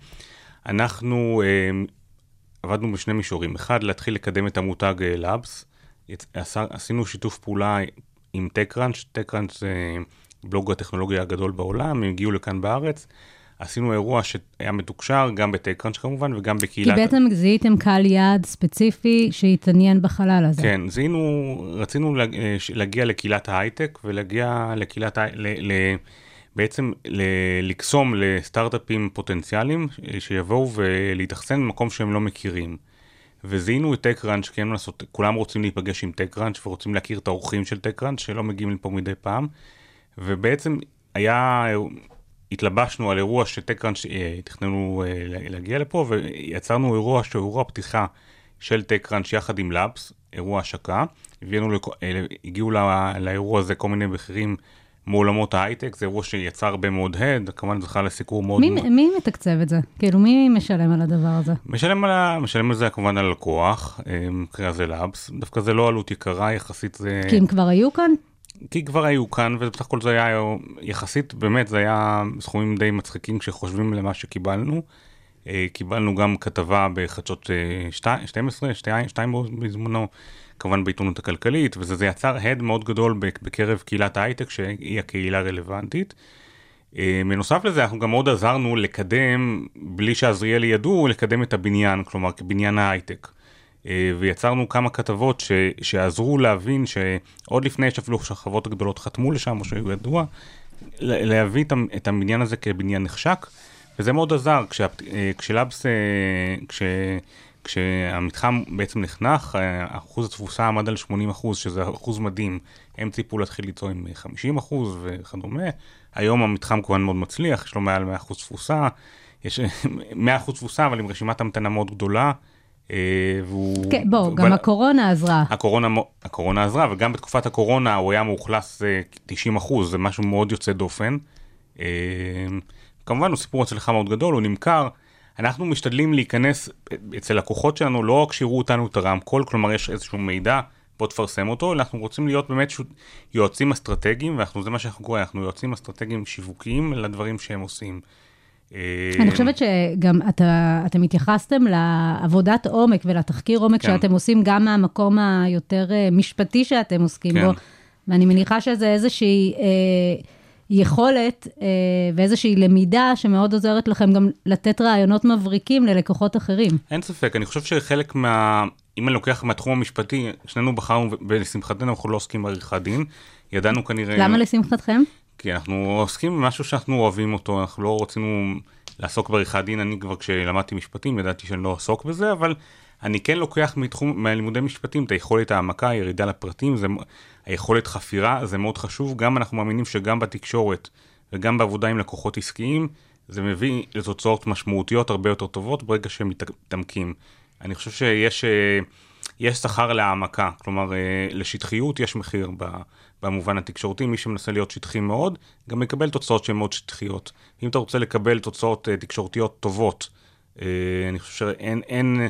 אנחנו אה, עבדנו בשני מישורים, אחד, להתחיל לקדם את המותג לאבס, עשינו שיתוף פעולה עם TechCrunch, TechCrunch זה בלוג הטכנולוגיה הגדול בעולם, הם הגיעו לכאן בארץ. עשינו אירוע שהיה מתוקשר, גם בטקראנץ' כמובן, וגם כי בקהילת... בעצם זיהיתם קהל יעד ספציפי שהתעניין בחלל הזה. כן, זיהינו, רצינו אה, להגיע לקהילת ההייטק ולהגיע לקהילת, ל, ל, בעצם ל, לקסום לסטארט-אפים פוטנציאליים ש- שיבואו ולהתאכסן במקום שהם לא מכירים. וזיהינו את TechCrunch, כי אין מה לעשות, כולם רוצים להיפגש עם TechCrunch ורוצים להכיר את האורחים של TechCrunch שלא מגיעים לפה מדי פעם. ובעצם היה, התלבשנו על אירוע ש-TechCrunch אה, תכננו אה, לה- להגיע לפה, ויצרנו אירוע שהוא אירוע פתיחה של TechCrunch יחד עם לאבס, אירוע השקה. הבאנו, לכ- אה, הגיעו לא- לאירוע הזה כל מיני בכירים מעולמות ההייטק, זה אירוע שיצר הרבה מאוד הד, כמובן זכה לסיקור מאוד... מי, מי מתקצב את זה? כאילו, מי משלם על הדבר הזה? משלם על, ה- משלם על זה כמובן על הלקוח, במקרה הזה לאבס, דווקא זה לא עלות יקרה, יחסית זה... כי הם כבר היו כאן? כי כבר היו כאן, ובסך הכל זה היה יחסית, באמת, זה היה סכומים די מצחיקים כשחושבים למה שקיבלנו. אה, קיבלנו גם כתבה בחדשות אה, שתי- 12, 2 בזמנו, כמובן בעיתונות הכלכלית, וזה זה יצר הד מאוד גדול בק- בקרב קהילת ההייטק, שהיא הקהילה הרלוונטית. אה, בנוסף לזה, אנחנו גם מאוד עזרנו לקדם, בלי שעזריאלי ידעו, לקדם את הבניין, כלומר, בניין ההייטק. אה, ויצרנו כמה כתבות ש, שעזרו להבין שעוד לפני שאפילו שהחברות הגדולות חתמו לשם או שהיו ידוע, להביא את, את הבניין הזה כבניין נחשק, וזה מאוד עזר. כשה, אה, כשלאבס, אה, כש, כשהמתחם בעצם נחנך, אחוז התפוסה עמד על 80 אחוז, שזה אחוז מדהים. הם ציפו להתחיל ליצור עם 50 אחוז וכדומה. היום המתחם כמובן מאוד מצליח, יש לו מעל 100 אחוז תפוסה. יש 100 אחוז תפוסה, אבל עם רשימת המתנה מאוד גדולה. אה, והוא... כן, בוא, גם אבל- הקורונה עזרה. הקורונה, הקורונה עזרה, וגם בתקופת הקורונה הוא היה מאוכלס אה, 90 אחוז, זה משהו מאוד יוצא דופן. אה, כמובן הוא סיפור הצלחה מאוד גדול, הוא נמכר. אנחנו משתדלים להיכנס אצל לקוחות שלנו, לא רק שיראו אותנו את הרמקול, כלומר יש איזשהו מידע, בוא תפרסם אותו, אלא אנחנו רוצים להיות באמת ש... יועצים אסטרטגיים, ואנחנו, זה מה שאנחנו קוראים, אנחנו יועצים אסטרטגיים שיווקיים לדברים שהם עושים. אה, אני חושבת שגם אתה, אתם התייחסתם לעבודת עומק ולתחקיר עומק כן. שאתם עושים גם מהמקום היותר אה, משפטי שאתם עוסקים כן. בו, ואני מניחה שזה איזושהי אה, יכולת אה, ואיזושהי למידה שמאוד עוזרת לכם גם לתת רעיונות מבריקים ללקוחות אחרים. אין ספק, אני חושב שחלק מה... אם אני לוקח מהתחום המשפטי, שנינו בחרנו, ולשמחתנו אנחנו לא עוסקים בעריכת דין. ידענו כנראה... למה לשמחתכם? כי אנחנו עוסקים במשהו שאנחנו אוהבים אותו, אנחנו לא רצינו לעסוק בעריכת דין, אני כבר כשלמדתי משפטים ידעתי שאני לא אעסוק בזה, אבל אני כן לוקח מתחום, מהלימודי משפטים את היכולת העמקה, ירידה לפרטים, זה, היכולת חפירה, זה מאוד חשוב, גם אנחנו מאמינים שגם בתקשורת וגם בעבודה עם לקוחות עסקיים, זה מביא לתוצאות משמעותיות הרבה יותר טובות ברגע שהם מתעמקים. אני חושב שיש אה, יש שכר להעמקה, כלומר אה, לשטחיות יש מחיר ב, במובן התקשורתי, מי שמנסה להיות שטחי מאוד, גם מקבל תוצאות שהן מאוד שטחיות. אם אתה רוצה לקבל תוצאות אה, תקשורתיות טובות, אה, אני חושב שאין... אין,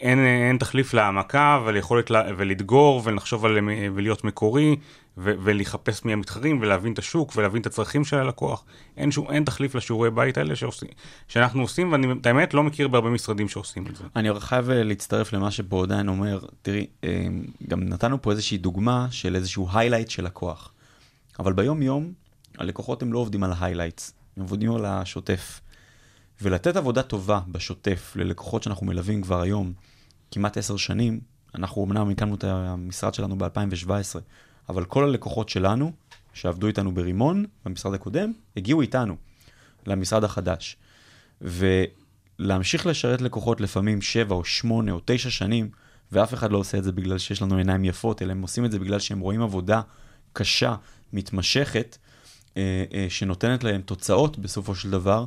אין, אין תחליף להעמקה וליכולת לה, ולדגור ולחשוב על, ולהיות מקורי ו, ולחפש מי המתחרים ולהבין את השוק ולהבין את הצרכים של הלקוח. אין, שום, אין תחליף לשיעורי בית האלה שעושים, שאנחנו עושים, ואני את האמת לא מכיר בהרבה משרדים שעושים את זה. אני חייב אה, להצטרף למה שפה עדיין אומר, תראי, אה, גם נתנו פה איזושהי דוגמה של איזשהו highlight של לקוח. אבל ביום יום, הלקוחות הם לא עובדים על ה-highlights, הם עובדים על השוטף. ולתת עבודה טובה בשוטף ללקוחות שאנחנו מלווים כבר היום, כמעט עשר שנים, אנחנו אמנם הקמנו את המשרד שלנו ב-2017, אבל כל הלקוחות שלנו, שעבדו איתנו ברימון, במשרד הקודם, הגיעו איתנו למשרד החדש. ולהמשיך לשרת לקוחות לפעמים שבע או שמונה או תשע שנים, ואף אחד לא עושה את זה בגלל שיש לנו עיניים יפות, אלא הם עושים את זה בגלל שהם רואים עבודה קשה, מתמשכת, אה, אה, שנותנת להם תוצאות בסופו של דבר,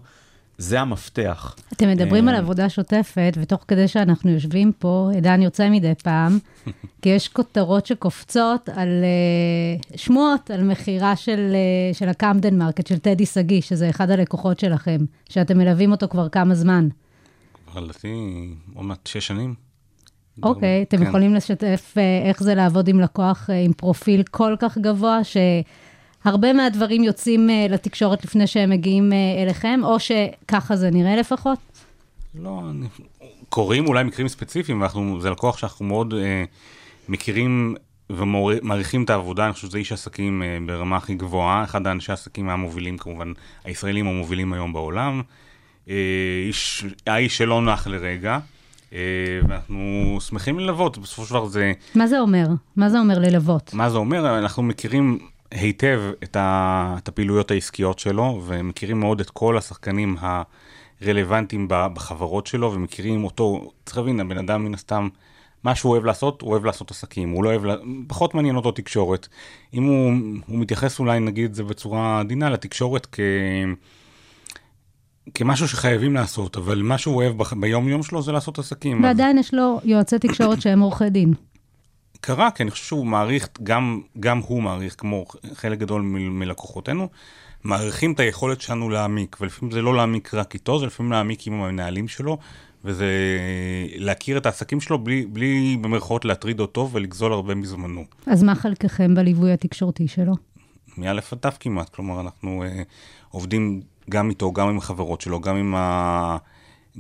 זה המפתח. אתם מדברים אה, על עבודה שוטפת, ותוך כדי שאנחנו יושבים פה, עידן יוצא מדי פעם, כי יש כותרות שקופצות על אה, שמועות, על מכירה של, אה, של הקמדן מרקט, של טדי שגיא, שזה אחד הלקוחות שלכם, שאתם מלווים אותו כבר כמה זמן. כבר לדעתי עוד מעט שש שנים. אוקיי, אתם כן. יכולים לשתף אה, איך זה לעבוד עם לקוח אה, עם פרופיל כל כך גבוה, ש... הרבה מהדברים יוצאים uh, לתקשורת לפני שהם מגיעים uh, אליכם, או שככה זה נראה לפחות? לא, אני... קורים אולי מקרים ספציפיים, ואנחנו, זה לקוח שאנחנו מאוד אה, מכירים ומעריכים את העבודה, אני חושב שזה איש עסקים אה, ברמה הכי גבוהה, אחד האנשי העסקים המובילים כמובן, הישראלים המובילים היום בעולם, אה, איש, האיש שלא נח לרגע, אה, ואנחנו שמחים ללוות, בסופו של דבר זה, מה זה אומר? מה זה אומר ללוות? מה זה אומר? אנחנו מכירים היטב את, ה, את הפעילויות העסקיות שלו, ומכירים מאוד את כל השחקנים הרלוונטיים ב- בחברות שלו, ומכירים אותו, צריך להבין, הבן אדם מן הסתם, מה שהוא אוהב לעשות, הוא אוהב לעשות עסקים, הוא לא אוהב, פחות מעניין אותו תקשורת. אם הוא, הוא מתייחס אולי, נגיד את זה בצורה עדינה, לתקשורת כ... כמשהו שחייבים לעשות, אבל מה שהוא אוהב בח- ביום-יום שלו זה לעשות עסקים. אז- ועדיין יש לו יועצי תקשורת שהם עורכי דין. קרה, כי אני חושב שהוא מעריך, גם, גם הוא מעריך, כמו חלק גדול מ- מלקוחותינו, מעריכים את היכולת שלנו להעמיק, ולפעמים זה לא להעמיק רק איתו, זה לפעמים להעמיק עם המנהלים שלו, וזה להכיר את העסקים שלו בלי, בלי במרכאות להטריד אותו ולגזול הרבה מזמנו. אז מה חלקכם בליווי התקשורתי שלו? מאלף עד תו כמעט, כלומר אנחנו אה, עובדים גם איתו, גם עם החברות שלו, גם עם ה...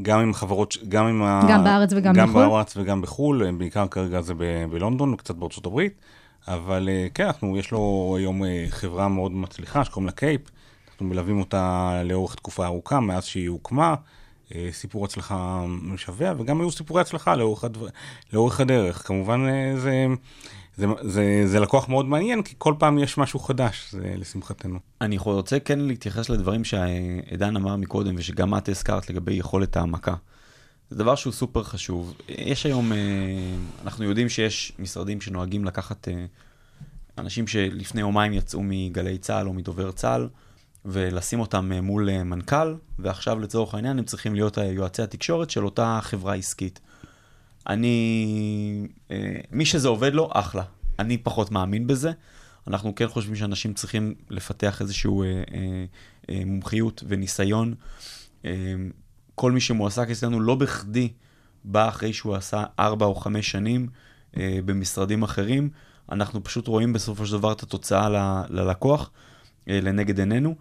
גם עם חברות, גם עם ה... גם בארץ וגם גם בחו"ל? גם בארץ וגם בחו"ל, אה, בעיקר כרגע זה ב- בלונדון וקצת בארצות הברית, אבל אה, כן, אנחנו, יש לו היום אה, חברה מאוד מצליחה שקוראים לה קייפ, אנחנו מלווים אותה לאורך תקופה ארוכה, מאז שהיא הוקמה, סיפור הצלחה משווע, וגם היו סיפורי הצלחה לאורך, הדבר, לאורך הדרך. כמובן, זה, זה, זה, זה לקוח מאוד מעניין, כי כל פעם יש משהו חדש, זה לשמחתנו. אני רוצה כן להתייחס לדברים שעידן אמר מקודם ושגם את הזכרת לגבי יכולת העמקה. זה דבר שהוא סופר חשוב. יש היום, אה, אנחנו יודעים שיש משרדים שנוהגים לקחת אה, אנשים שלפני יומיים יצאו מגלי צה"ל או מדובר צה"ל ולשים אותם אה, מול מנכ"ל, ועכשיו לצורך העניין הם צריכים להיות יועצי התקשורת של אותה חברה עסקית. אני, אה, מי שזה עובד לו, אחלה. אני פחות מאמין בזה. אנחנו כן חושבים שאנשים צריכים לפתח איזושהי אה, אה, מומחיות וניסיון. כל מי שמועסק אצלנו לא בכדי בא אחרי שהוא עשה ארבע או חמש שנים במשרדים אחרים. אנחנו פשוט רואים בסופו של דבר את התוצאה ל- ללקוח, לנגד עינינו.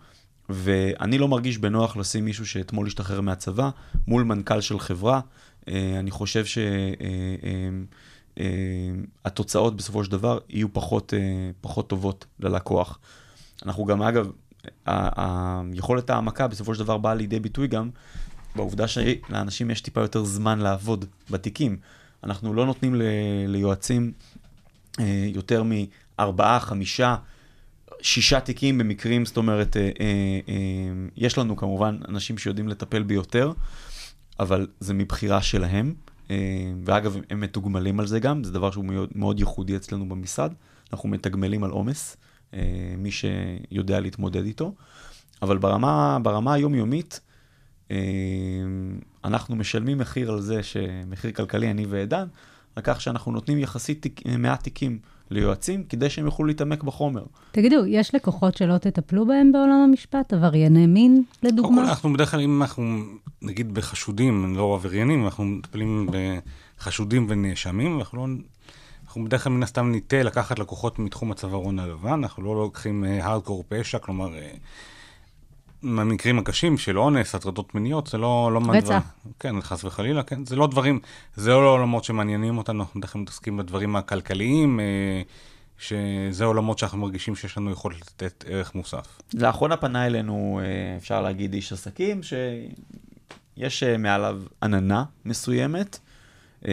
ואני לא מרגיש בנוח לשים מישהו שאתמול השתחרר מהצבא מול מנכ"ל של חברה. אה, אני חושב שהתוצאות בסופו של דבר יהיו פחות, אה, פחות טובות ללקוח. אנחנו גם, אגב, היכולת העמקה בסופו של דבר באה לידי ביטוי גם בעובדה שלאנשים יש טיפה יותר זמן לעבוד בתיקים. אנחנו לא נותנים ל- ליועצים אה, יותר מארבעה, חמישה, שישה תיקים במקרים, זאת אומרת, אה, אה, אה, יש לנו כמובן אנשים שיודעים לטפל ביותר, אבל זה מבחירה שלהם. אה, ואגב, הם מתוגמלים על זה גם, זה דבר שהוא מאוד, ייחודי אצלנו במשרד. אנחנו מתגמלים על עומס, אה, מי שיודע להתמודד איתו. אבל ברמה, ברמה היומיומית, אה, אנחנו משלמים מחיר על זה, מחיר כלכלי, אני ועידן, על כך שאנחנו נותנים יחסית תיק, מעט תיקים ליועצים, כדי שהם יוכלו להתעמק בחומר. תגידו, יש לקוחות שלא תטפלו בהם בעולם המשפט? עברייני מין, קודם כל, לדוגמה? אנחנו בדרך כלל, אם אנחנו, נגיד בחשודים, לא עבריינים, אנחנו מטפלים בחשודים ונאשמים, אנחנו לא... אנחנו בדרך כלל מן הסתם ניטה לקחת לקוחות מתחום הצווארון הלבן, אנחנו לא לוקחים הארדקור פשע, כלומר, אה, מהמקרים הקשים של אונס, הטרדות מיניות, זה לא... לא מהדבר- רצח. כן, חס וחלילה, כן, זה לא דברים, זה לא עולמות שמעניינים אותנו, אנחנו בדרך כלל מתעסקים בדברים הכלכליים, אה, שזה עולמות שאנחנו מרגישים שיש לנו יכולת לתת ערך מוסף. לאחרונה פנה אלינו, אה, אפשר להגיד, איש עסקים, שיש אה, מעליו עננה מסוימת. אה,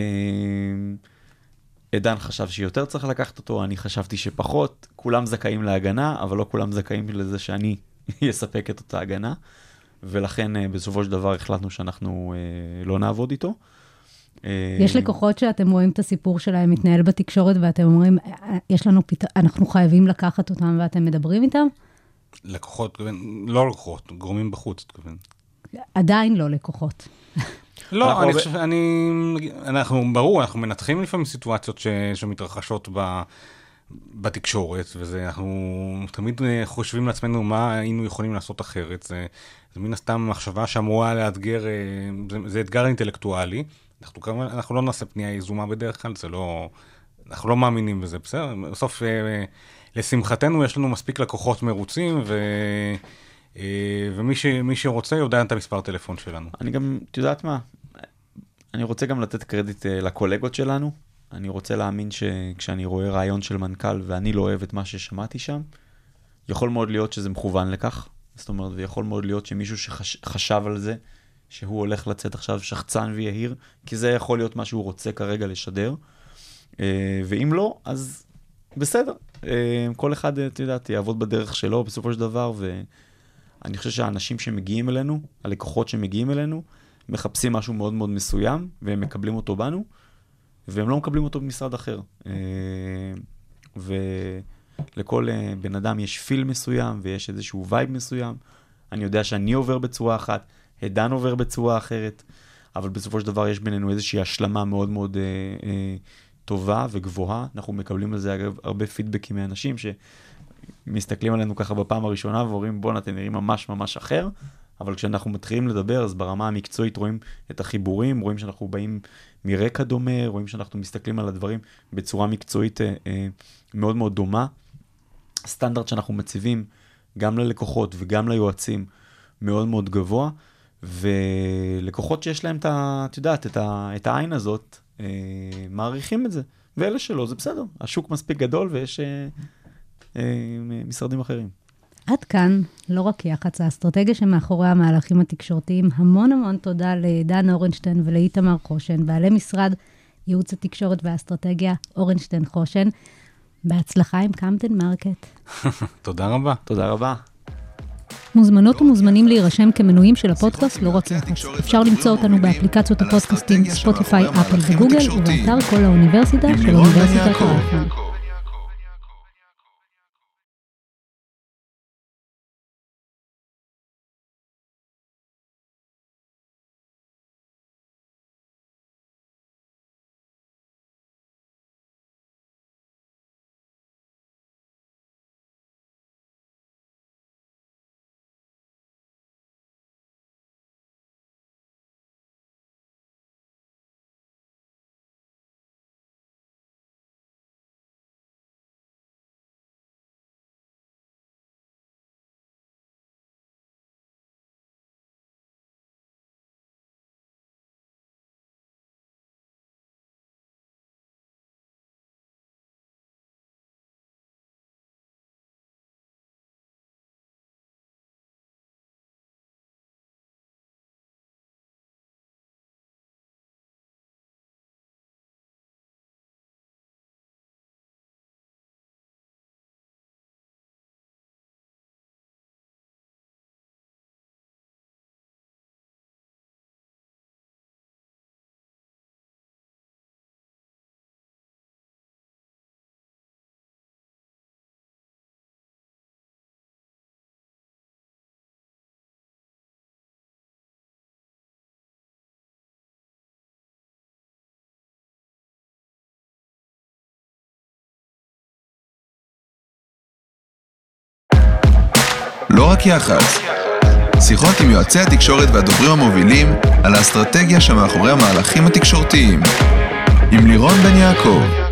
עידן חשב שיותר צריך לקחת אותו, אני חשבתי שפחות. כולם זכאים להגנה, אבל לא כולם זכאים לזה שאני אספק את אותה הגנה. ולכן אה, בסופו של דבר החלטנו שאנחנו אה, לא נעבוד איתו. אה, יש לקוחות שאתם רואים את הסיפור שלהם מתנהל בתקשורת ואתם אומרים, "אה, יש לנו פתרון, אנחנו חייבים לקחת אותם ואתם מדברים איתם? לקוחות, לא לקוחות, גורמים בחוץ, תכוון. עדיין לא לקוחות. לא, אני חושב, אני, אנחנו, ברור, אנחנו מנתחים לפעמים סיטואציות ש, שמתרחשות ב, בתקשורת, וזה, אנחנו תמיד אה, חושבים לעצמנו מה היינו יכולים לעשות אחרת. זה, זה מן הסתם מחשבה שאמורה לאתגר, אה, זה, זה אתגר אינטלקטואלי. אנחנו אנחנו לא נעשה פנייה יזומה בדרך כלל, זה לא, אנחנו לא מאמינים בזה, בסדר? בסוף, אה, לשמחתנו, יש לנו מספיק לקוחות מרוצים, ו... ומי ש, שרוצה יודע את המספר טלפון שלנו. אני גם, את יודעת מה? אני רוצה גם לתת קרדיט לקולגות שלנו. אני רוצה להאמין שכשאני רואה רעיון של מנכ"ל ואני לא אוהב את מה ששמעתי שם, יכול מאוד להיות שזה מכוון לכך. זאת אומרת, ויכול מאוד להיות שמישהו שחשב על זה, שהוא הולך לצאת עכשיו שחצן ויהיר, כי זה יכול להיות מה שהוא רוצה כרגע לשדר. אה, ואם לא, אז בסדר. אה, כל אחד, את יודעת, יעבוד בדרך שלו בסופו של דבר, ואני חושב שהאנשים שמגיעים אלינו, הלקוחות שמגיעים אלינו, מחפשים משהו מאוד מאוד מסוים, והם מקבלים אותו בנו, והם לא מקבלים אותו במשרד אחר. אה, ולכל אה, בן אדם יש feel מסוים, ויש איזשהו vibe מסוים. אני יודע שאני עובד בצורה אחת, עידן עובד בצורה אחרת, אבל בסופו של דבר יש בינינו איזושהי השלמה מאוד מאוד אה, אה, טובה וגבוהה. אנחנו מקבלים על זה אגב הרבה פידבקים מאנשים שמסתכלים עלינו ככה בפעם הראשונה ואומרים בואנה אתם נראים ממש ממש אחר, אבל כשאנחנו מתחילים לדבר אז ברמה המקצועית רואים את החיבורים, רואים שאנחנו באים מרקע דומה, רואים שאנחנו מסתכלים על הדברים בצורה מקצועית אה, אה, מאוד מאוד דומה. סטנדרט שאנחנו מציבים גם ללקוחות וגם ליועצים מאוד מאוד גבוה, ולקוחות שיש להם את ה... את יודעת, את, ה, את העין הזאת, אה, מעריכים את זה. ואלה שלא, זה בסדר. השוק מספיק גדול ויש אה, אה, משרדים אחרים. עד כאן, לא רק יח"צ, האסטרטגיה שמאחורי המהלכים התקשורתיים. המון המון תודה לדן אורנשטיין ולאיתמר חושן, בעלי משרד ייעוץ התקשורת והאסטרטגיה, אורנשטיין חושן. בהצלחה עם קמדן מרקט. תודה רבה. תודה רבה. מוזמנות ומוזמנים להירשם כמנויים של הפודקאסט לא רק יח"צ. אפשר למצוא אותנו באפליקציות הפודקאסטים ספוטיפיי, אפל וגוגל, ובאתר כל האוניברסיטה של אוניברסיטת יעקב. לא רק יח"צ. שיחות עם יועצי התקשורת והדוברים המובילים על האסטרטגיה שמאחורי המהלכים התקשורתיים. עם לירון בן יעקב.